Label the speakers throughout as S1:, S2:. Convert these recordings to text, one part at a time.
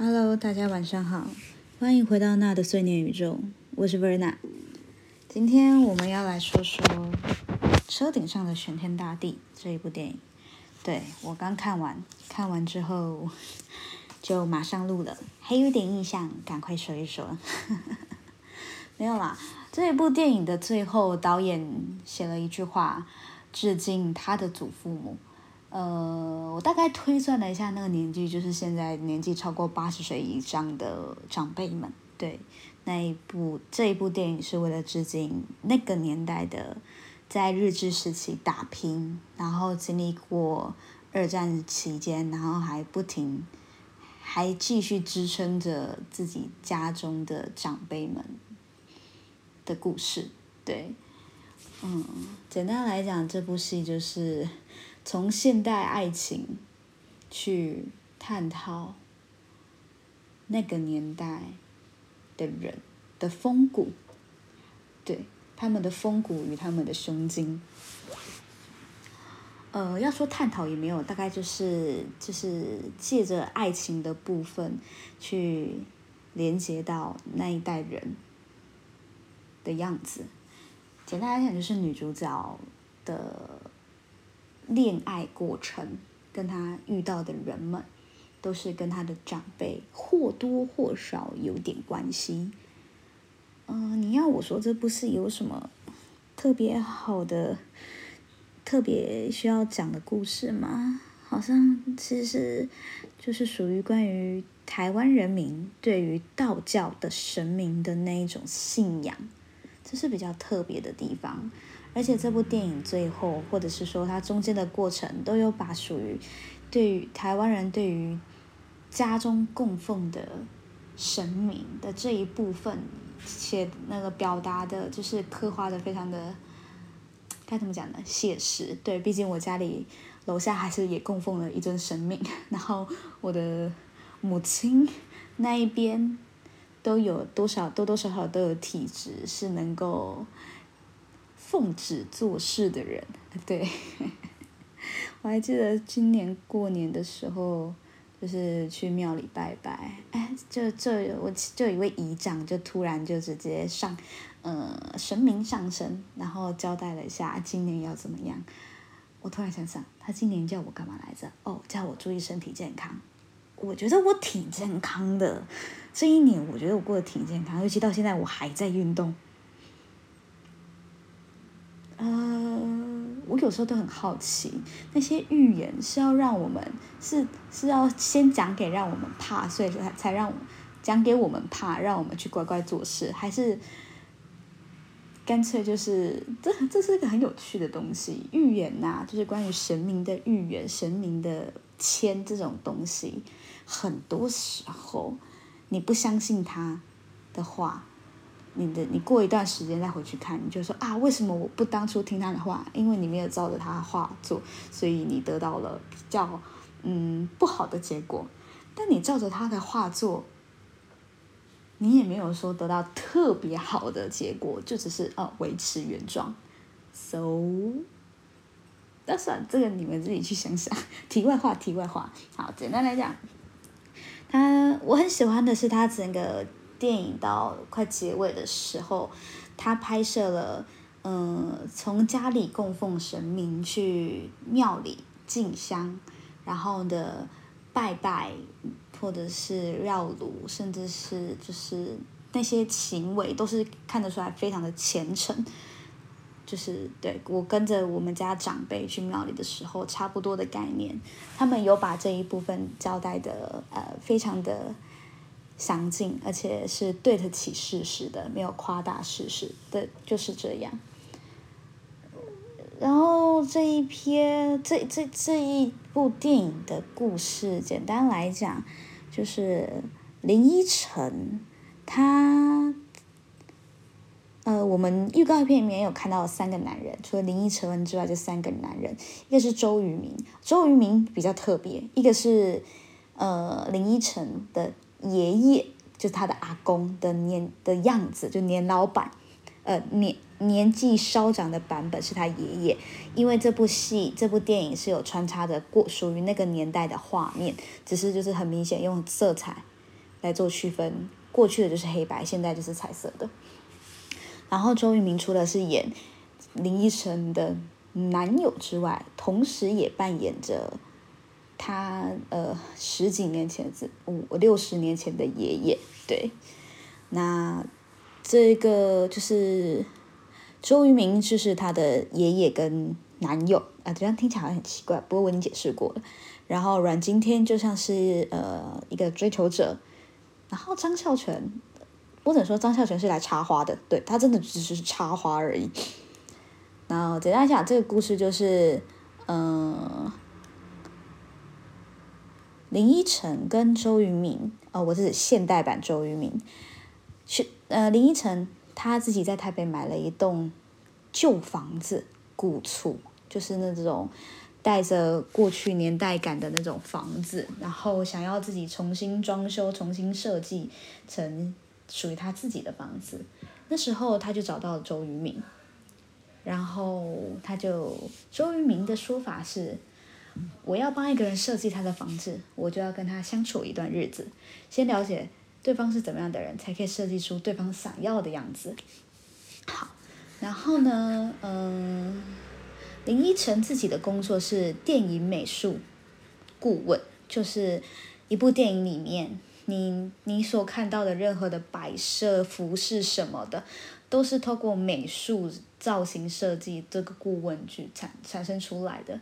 S1: Hello，大家晚上好，欢迎回到娜的碎念宇宙，我是 Verna。今天我们要来说说《车顶上的玄天大帝》这一部电影。对我刚看完，看完之后就马上录了，还有点印象，赶快说一说。没有啦，这一部电影的最后，导演写了一句话，致敬他的祖父母。呃，我大概推算了一下，那个年纪就是现在年纪超过八十岁以上的长辈们。对，那一部这一部电影是为了致敬那个年代的。在日治时期打拼，然后经历过二战期间，然后还不停，还继续支撑着自己家中的长辈们的故事。对，嗯，简单来讲，这部戏就是从现代爱情去探讨那个年代的人的风骨，对。他们的风骨与他们的胸襟，呃，要说探讨也没有，大概就是就是借着爱情的部分去连接到那一代人的样子。简单来讲，就是女主角的恋爱过程，跟他遇到的人们，都是跟他的长辈或多或少有点关系。嗯，你要我说这不是有什么特别好的、特别需要讲的故事吗？好像其实就是属于关于台湾人民对于道教的神明的那一种信仰，这是比较特别的地方。而且这部电影最后，或者是说它中间的过程，都有把属于对于台湾人对于家中供奉的神明的这一部分。写那个表达的，就是刻画的非常的，该怎么讲呢？写实。对，毕竟我家里楼下还是也供奉了一尊神明，然后我的母亲那一边都有多少多多少少都有体质，是能够奉旨做事的人。对，我还记得今年过年的时候。就是去庙里拜拜，哎，就这我就一位姨丈，就突然就直接上，呃，神明上身，然后交代了一下今年要怎么样。我突然想想，他今年叫我干嘛来着？哦，叫我注意身体健康。我觉得我挺健康的，这一年我觉得我过得挺健康，尤其到现在我还在运动。我有时候都很好奇，那些预言是要让我们是是要先讲给让我们怕，所以才才让讲给我们怕，让我们去乖乖做事，还是干脆就是这这是一个很有趣的东西，预言呐，就是关于神明的预言，神明的签这种东西，很多时候你不相信他的话。你的你过一段时间再回去看，你就说啊，为什么我不当初听他的话？因为你没有照着他的话做，所以你得到了比较嗯不好的结果。但你照着他的话做，你也没有说得到特别好的结果，就只是哦维持原状。So，那算这个你们自己去想想。题外话，题外话，好，简单来讲，他我很喜欢的是他整个。电影到快结尾的时候，他拍摄了，嗯，从家里供奉神明去庙里进香，然后的拜拜，或者是绕炉，甚至是就是那些行为，都是看得出来非常的虔诚。就是对我跟着我们家长辈去庙里的时候，差不多的概念，他们有把这一部分交代的呃，非常的。详尽，而且是对得起事实的，没有夸大事实的，就是这样。然后这一篇，这这这一部电影的故事，简单来讲，就是林依晨，他，呃，我们预告片里面有看到三个男人，除了林依晨之外，就三个男人，一个是周渝民，周渝民比较特别，一个是呃林依晨的。爷爷就是他的阿公的年的样子，就年老版，呃年年纪稍长的版本是他爷爷，因为这部戏这部电影是有穿插着过属于那个年代的画面，只是就是很明显用色彩来做区分，过去的就是黑白，现在就是彩色的。然后周渝民除了是演林依晨的男友之外，同时也扮演着他呃十几年前是五六十年前的爷爷。对，那这个就是周渝民，就是他的爷爷跟男友啊，这样听起来很奇怪，不过我已经解释过了。然后阮经天就像是呃一个追求者，然后张孝全，我只能说张孝全是来插花的，对他真的只是插花而已。然后简单讲，这个故事就是，嗯，林依晨跟周渝民，哦，我是现代版周渝民，去呃林依晨他自己在台北买了一栋旧房子，古厝，就是那种。带着过去年代感的那种房子，然后想要自己重新装修、重新设计成属于他自己的房子。那时候他就找到了周渝民，然后他就周渝民的说法是：我要帮一个人设计他的房子，我就要跟他相处一段日子，先了解对方是怎么样的人，才可以设计出对方想要的样子。好，然后呢，嗯。林依晨自己的工作是电影美术顾问，就是一部电影里面，你你所看到的任何的摆设、服饰什么的，都是透过美术造型设计这个顾问去产产生出来的。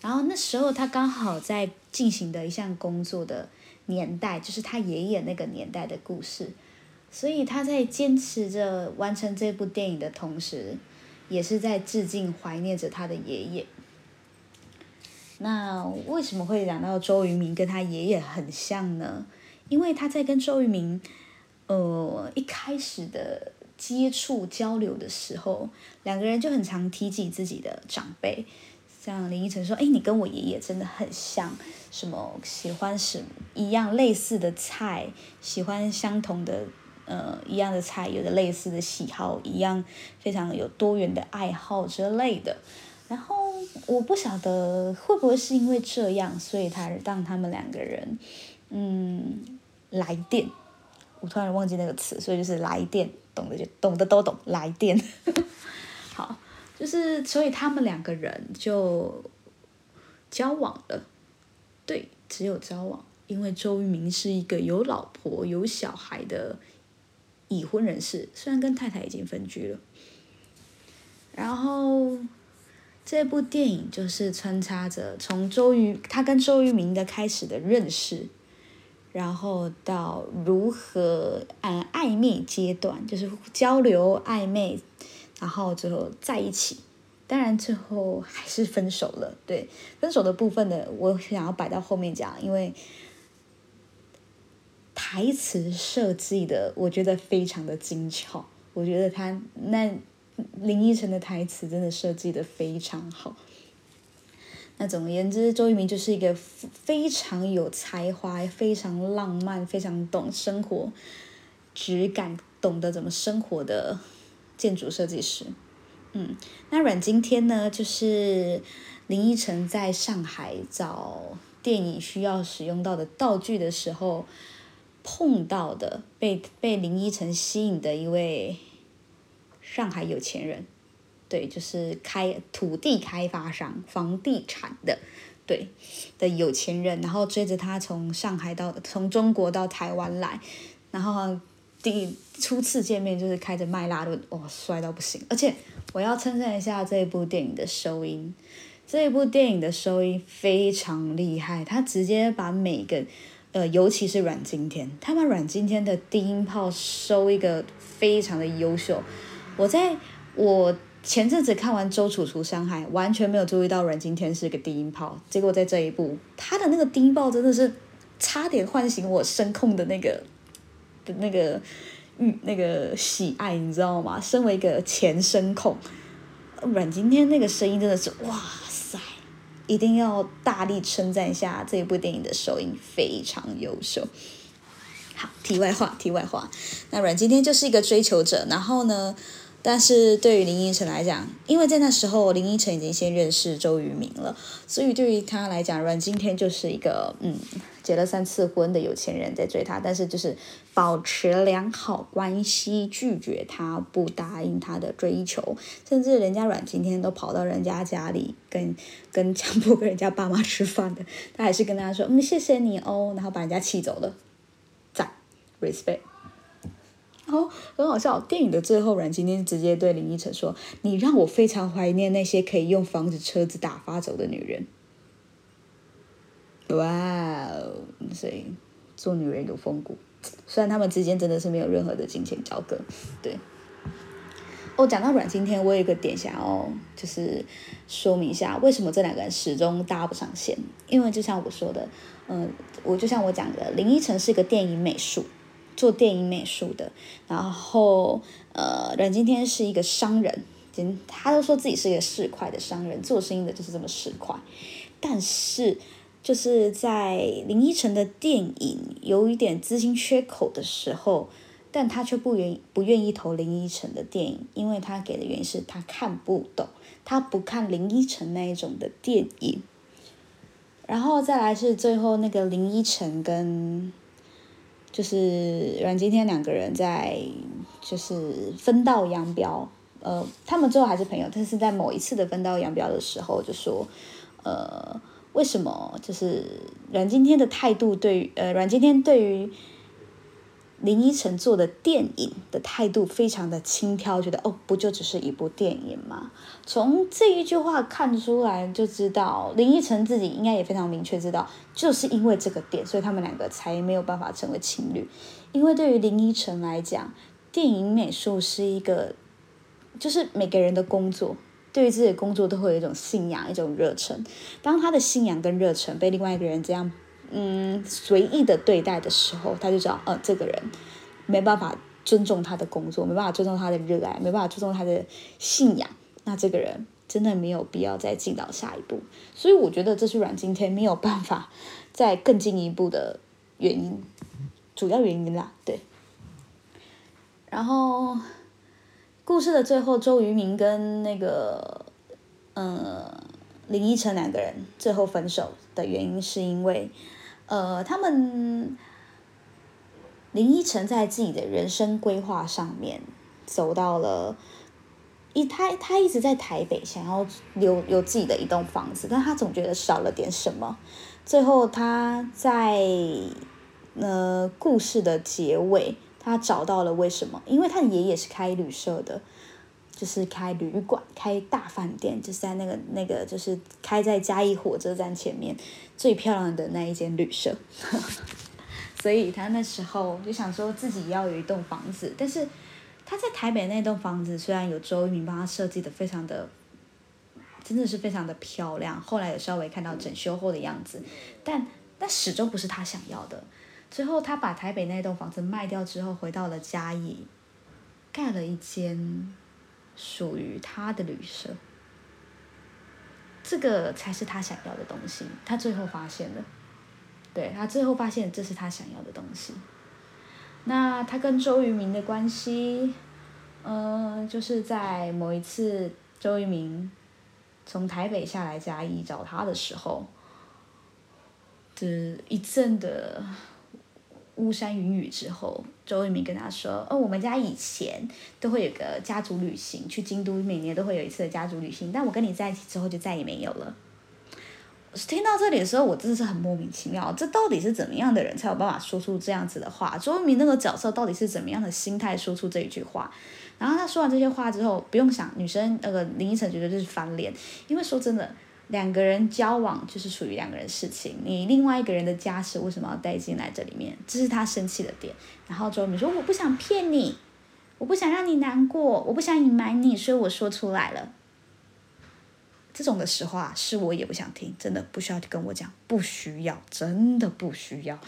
S1: 然后那时候他刚好在进行的一项工作的年代，就是他爷爷那个年代的故事，所以他在坚持着完成这部电影的同时。也是在致敬、怀念着他的爷爷。那为什么会讲到周渝民跟他爷爷很像呢？因为他在跟周渝民，呃，一开始的接触交流的时候，两个人就很常提起自己的长辈，像林依晨说：“哎，你跟我爷爷真的很像，什么喜欢什一样类似的菜，喜欢相同的。”呃，一样的菜，有着类似的喜好，一样非常有多元的爱好之类的。然后我不晓得会不会是因为这样，所以他让他们两个人，嗯，来电。我突然忘记那个词，所以就是来电，懂的就懂的都懂，来电。就是所以他们两个人就交往了。对，只有交往，因为周渝民是一个有老婆有小孩的。已婚人士虽然跟太太已经分居了，然后这部电影就是穿插着从周渝他跟周渝民的开始的认识，然后到如何嗯暧昧阶段，就是交流暧昧，然后最后在一起，当然最后还是分手了。对分手的部分呢，我想要摆到后面讲，因为。台词设计的，我觉得非常的精巧。我觉得他那林依晨的台词真的设计的非常好。那总而言之，周渝民就是一个非常有才华、非常浪漫、非常懂生活质感、懂得怎么生活的建筑设计师。嗯，那阮经天呢，就是林依晨在上海找电影需要使用到的道具的时候。碰到的被被林依晨吸引的一位上海有钱人，对，就是开土地开发商、房地产的，对的有钱人，然后追着他从上海到从中国到台湾来，然后第初次见面就是开着麦拉顿，哇，帅到不行！而且我要称赞一下这一部电影的收音，这一部电影的收音非常厉害，他直接把每个。呃，尤其是阮经天，他把阮经天的低音炮收一个非常的优秀。我在我前阵子看完《周楚除伤害》，完全没有注意到阮经天是个低音炮，结果在这一部，他的那个低音炮真的是差点唤醒我声控的那个那个嗯那个喜爱，你知道吗？身为一个前声控，阮经天那个声音真的是哇塞！一定要大力称赞一下这一部电影的收音非常优秀。好，题外话，题外话，那阮经天就是一个追求者，然后呢，但是对于林依晨来讲，因为在那时候林依晨已经先认识周渝民了，所以对于他来讲，阮经天就是一个嗯结了三次婚的有钱人在追他，但是就是保持良好关系，拒绝他，不答应他的追求，甚至人家阮经天都跑到人家家里跟跟强迫跟人家爸妈吃饭的，他还是跟他说嗯谢谢你哦，然后把人家气走了，赞，respect。然后很好笑，电影的最后，阮经天直接对林依晨说：“你让我非常怀念那些可以用房子、车子打发走的女人。”哇哦！所以做女人有风骨，虽然他们之间真的是没有任何的金钱交割。对。哦，讲到阮经天，我有一个点想要就是说明一下，为什么这两个人始终搭不上线？因为就像我说的，嗯，我就像我讲的，林依晨是个电影美术。做电影美术的，然后呃，阮经天是一个商人，他都说自己是一个市侩的商人，做生意的就是这么市侩。但是就是在林依晨的电影有一点资金缺口的时候，但他却不愿不愿意投林依晨的电影，因为他给的原因是他看不懂，他不看林依晨那一种的电影。然后再来是最后那个林依晨跟。就是阮经天两个人在就是分道扬镳，呃，他们最后还是朋友，但是在某一次的分道扬镳的时候，就说，呃，为什么就是阮经天的态度对于呃阮经天对于。林依晨做的电影的态度非常的轻佻，觉得哦，不就只是一部电影吗？从这一句话看出来就知道，林依晨自己应该也非常明确知道，就是因为这个点，所以他们两个才没有办法成为情侣。因为对于林依晨来讲，电影美术是一个，就是每个人的工作，对于自己的工作都会有一种信仰，一种热忱。当他的信仰跟热忱被另外一个人这样。嗯，随意的对待的时候，他就知道，呃，这个人没办法尊重他的工作，没办法尊重他的热爱，没办法尊重他的信仰，那这个人真的没有必要再进到下一步。所以我觉得这是阮经天没有办法再更进一步的原因，主要原因啦，对。然后故事的最后，周渝民跟那个嗯林依晨两个人最后分手的原因，是因为。呃，他们林依晨在自己的人生规划上面走到了一，他他一直在台北想要留有自己的一栋房子，但他总觉得少了点什么。最后他在呃故事的结尾，他找到了为什么？因为他的爷爷是开旅社的。就是开旅馆、开大饭店，就是在那个那个，就是开在嘉义火车站前面最漂亮的那一间旅社。所以他那时候就想说自己要有一栋房子，但是他在台北那栋房子虽然有周一鸣帮他设计的非常的，真的是非常的漂亮，后来有稍微看到整修后的样子，但但始终不是他想要的。最后他把台北那栋房子卖掉之后，回到了嘉义，盖了一间。属于他的旅社，这个才是他想要的东西。他最后发现了，对他最后发现这是他想要的东西。那他跟周渝民的关系，嗯，就是在某一次周渝民从台北下来嘉义找他的时候，这一阵的。巫山云雨之后，周渝民跟他说：“哦，我们家以前都会有个家族旅行，去京都每年都会有一次的家族旅行，但我跟你在一起之后就再也没有了。”听到这里的时候，我真的是很莫名其妙，这到底是怎么样的人才有办法说出这样子的话？周渝民那个角色到底是怎么样的心态说出这一句话？然后他说完这些话之后，不用想，女生那个林依晨觉得就是翻脸，因为说真的。两个人交往就是属于两个人事情，你另外一个人的家事为什么要带进来这里面？这是他生气的点。然后周渝民说：“我不想骗你，我不想让你难过，我不想隐瞒你，所以我说出来了。”这种的实话是我也不想听，真的不需要跟我讲，不需要，真的不需要。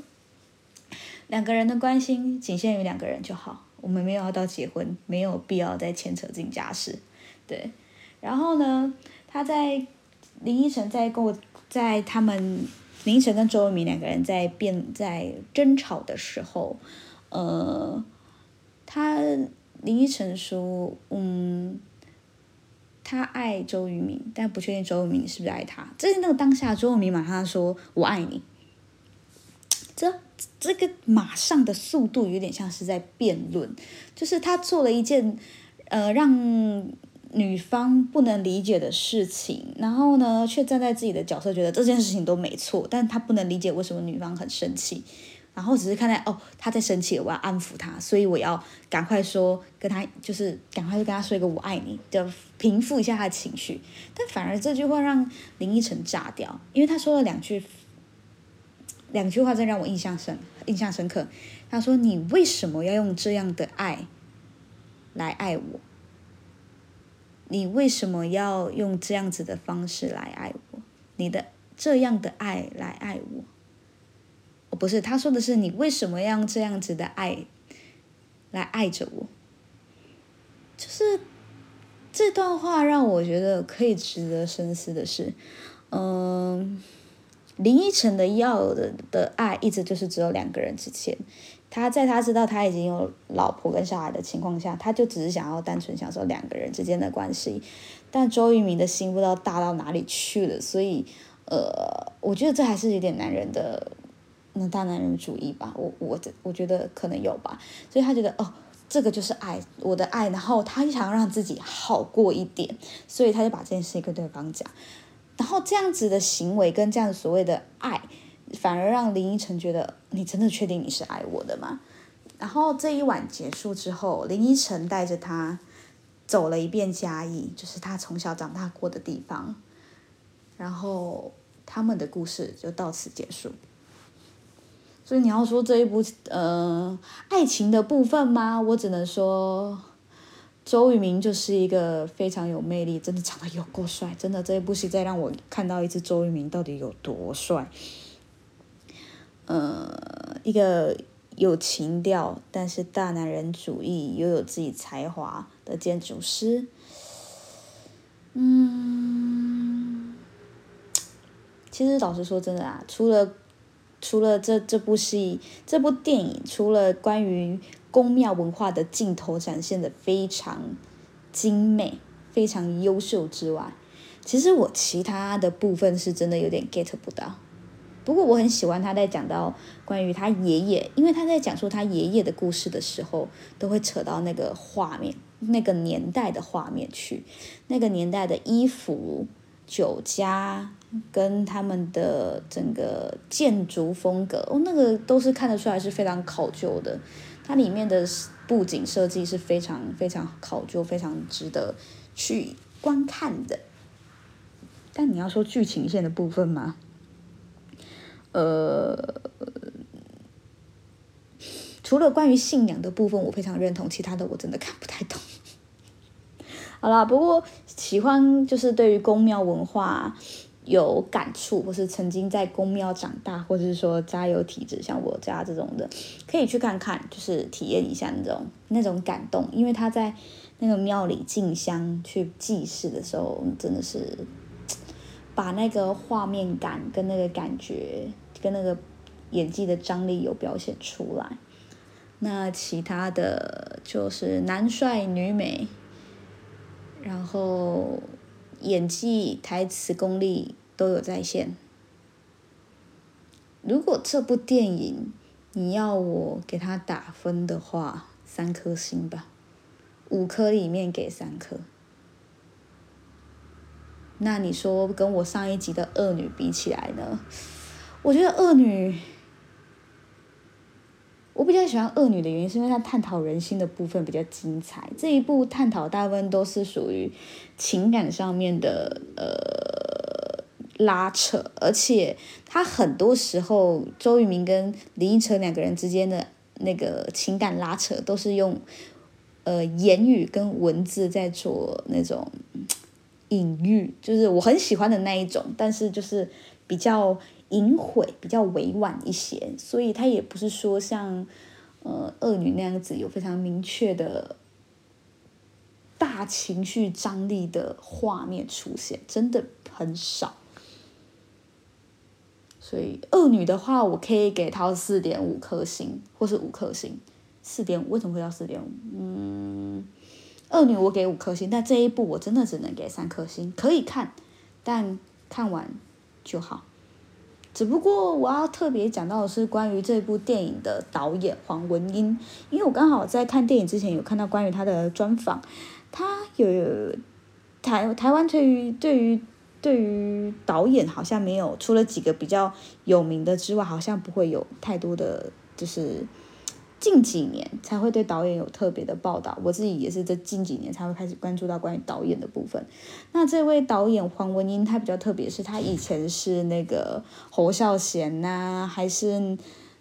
S1: 两个人的关心仅限于两个人就好，我们没有要到结婚，没有必要再牵扯进家事。对，然后呢？他在林依晨在跟我在他们林依晨跟周渝民两个人在辩在争吵的时候，呃，他林依晨说，嗯，他爱周渝民，但不确定周渝民是不是爱他。这是那个当下，周渝民马上说“我爱你”，这这个马上的速度有点像是在辩论，就是他做了一件呃让女方不能理解的事情，然后呢，却站在自己的角色觉得这件事情都没错，但他不能理解为什么女方很生气。然后只是看在哦，他在生气，我要安抚他，所以我要赶快说跟他，就是赶快就跟他说一个我爱你，就平复一下他的情绪。但反而这句话让林依晨炸掉，因为他说了两句，两句话真让我印象深印象深刻。他说：“你为什么要用这样的爱来爱我？你为什么要用这样子的方式来爱我？你的这样的爱来爱我？”不是，他说的是你为什么要这样子的爱来爱着我？就是这段话让我觉得可以值得深思的是，嗯，林依晨的要的的爱一直就是只有两个人之间。他在他知道他已经有老婆跟小孩的情况下，他就只是想要单纯享受两个人之间的关系。但周渝民的心不知道大到哪里去了，所以呃，我觉得这还是有点男人的。那大男人主义吧，我我我觉得可能有吧，所以他觉得哦，这个就是爱，我的爱，然后他想要让自己好过一点，所以他就把这件事跟对方讲，然后这样子的行为跟这样所谓的爱，反而让林依晨觉得你真的确定你是爱我的吗？然后这一晚结束之后，林依晨带着他走了一遍嘉义，就是他从小长大过的地方，然后他们的故事就到此结束。所以你要说这一部呃爱情的部分吗？我只能说，周渝民就是一个非常有魅力，真的长得有够帅，真的这一部戏再让我看到一次周渝民到底有多帅。呃，一个有情调但是大男人主义又有自己才华的建筑师，嗯，其实老实说，真的啊，除了。除了这这部戏，这部电影除了关于宫庙文化的镜头展现的非常精美、非常优秀之外，其实我其他的部分是真的有点 get 不到。不过我很喜欢他在讲到关于他爷爷，因为他在讲述他爷爷的故事的时候，都会扯到那个画面、那个年代的画面去，那个年代的衣服。酒家跟他们的整个建筑风格哦，那个都是看得出来是非常考究的。它里面的布景设计是非常非常考究、非常值得去观看的。但你要说剧情线的部分吗？呃，除了关于信仰的部分，我非常认同，其他的我真的看不太懂。好啦，不过喜欢就是对于宫庙文化有感触，或是曾经在宫庙长大，或者是说家有体质，像我家这种的，可以去看看，就是体验一下那种那种感动。因为他在那个庙里进香去祭祀的时候，真的是 把那个画面感跟那个感觉跟那个演技的张力有表现出来。那其他的就是男帅女美。然后演技、台词功力都有在线。如果这部电影你要我给他打分的话，三颗星吧，五颗里面给三颗。那你说跟我上一集的恶女比起来呢？我觉得恶女。我比较喜欢《恶女》的原因，是因为它探讨人心的部分比较精彩。这一部探讨大部分都是属于情感上面的呃拉扯，而且他很多时候周渝民跟林依晨两个人之间的那个情感拉扯，都是用呃言语跟文字在做那种隐喻，就是我很喜欢的那一种，但是就是比较。隐晦比较委婉一些，所以他也不是说像呃恶女那样子有非常明确的大情绪张力的画面出现，真的很少。所以恶女的话，我可以给她四点五颗星，或是五颗星，四点五，为什么会到四点五？嗯，恶女我给五颗星，但这一部我真的只能给三颗星，可以看，但看完就好。只不过我要特别讲到的是关于这部电影的导演黄文英，因为我刚好在看电影之前有看到关于他的专访，他有台台湾对于对于对于导演好像没有除了几个比较有名的之外，好像不会有太多的就是。近几年才会对导演有特别的报道，我自己也是这近几年才会开始关注到关于导演的部分。那这位导演黄文英，他比较特别，是他以前是那个侯孝贤呐，还是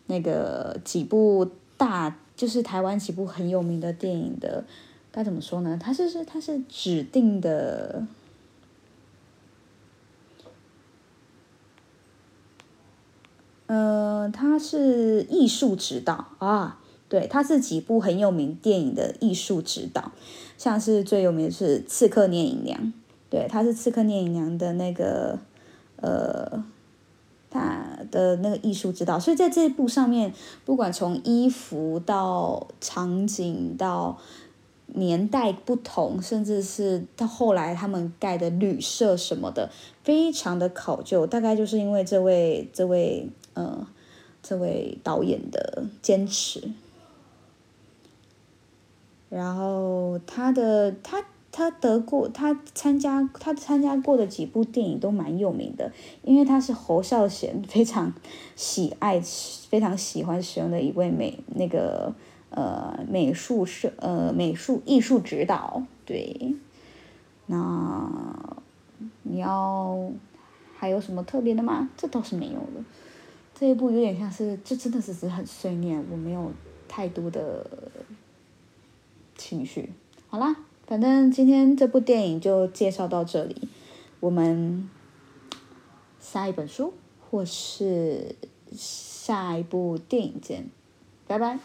S1: 那个几部大，就是台湾几部很有名的电影的，该怎么说呢？他是是他是指定的。呃，他是艺术指导啊，对，他是几部很有名电影的艺术指导，像是最有名的是《刺客聂隐娘》，对，他是《刺客聂隐娘》的那个呃，他的那个艺术指导，所以在这一部上面，不管从衣服到场景到年代不同，甚至是到后来他们盖的旅社什么的，非常的考究，大概就是因为这位这位。呃，这位导演的坚持，然后他的他他得过他参加他参加过的几部电影都蛮有名的，因为他是侯孝贤非常喜爱非常喜欢使用的一位美那个呃美术设呃美术艺术指导，对，那你要还有什么特别的吗？这倒是没有了。这一部有点像是，这真的是只很碎念，我没有太多的情绪。好啦，反正今天这部电影就介绍到这里，我们下一本书或是下一部电影见，拜拜。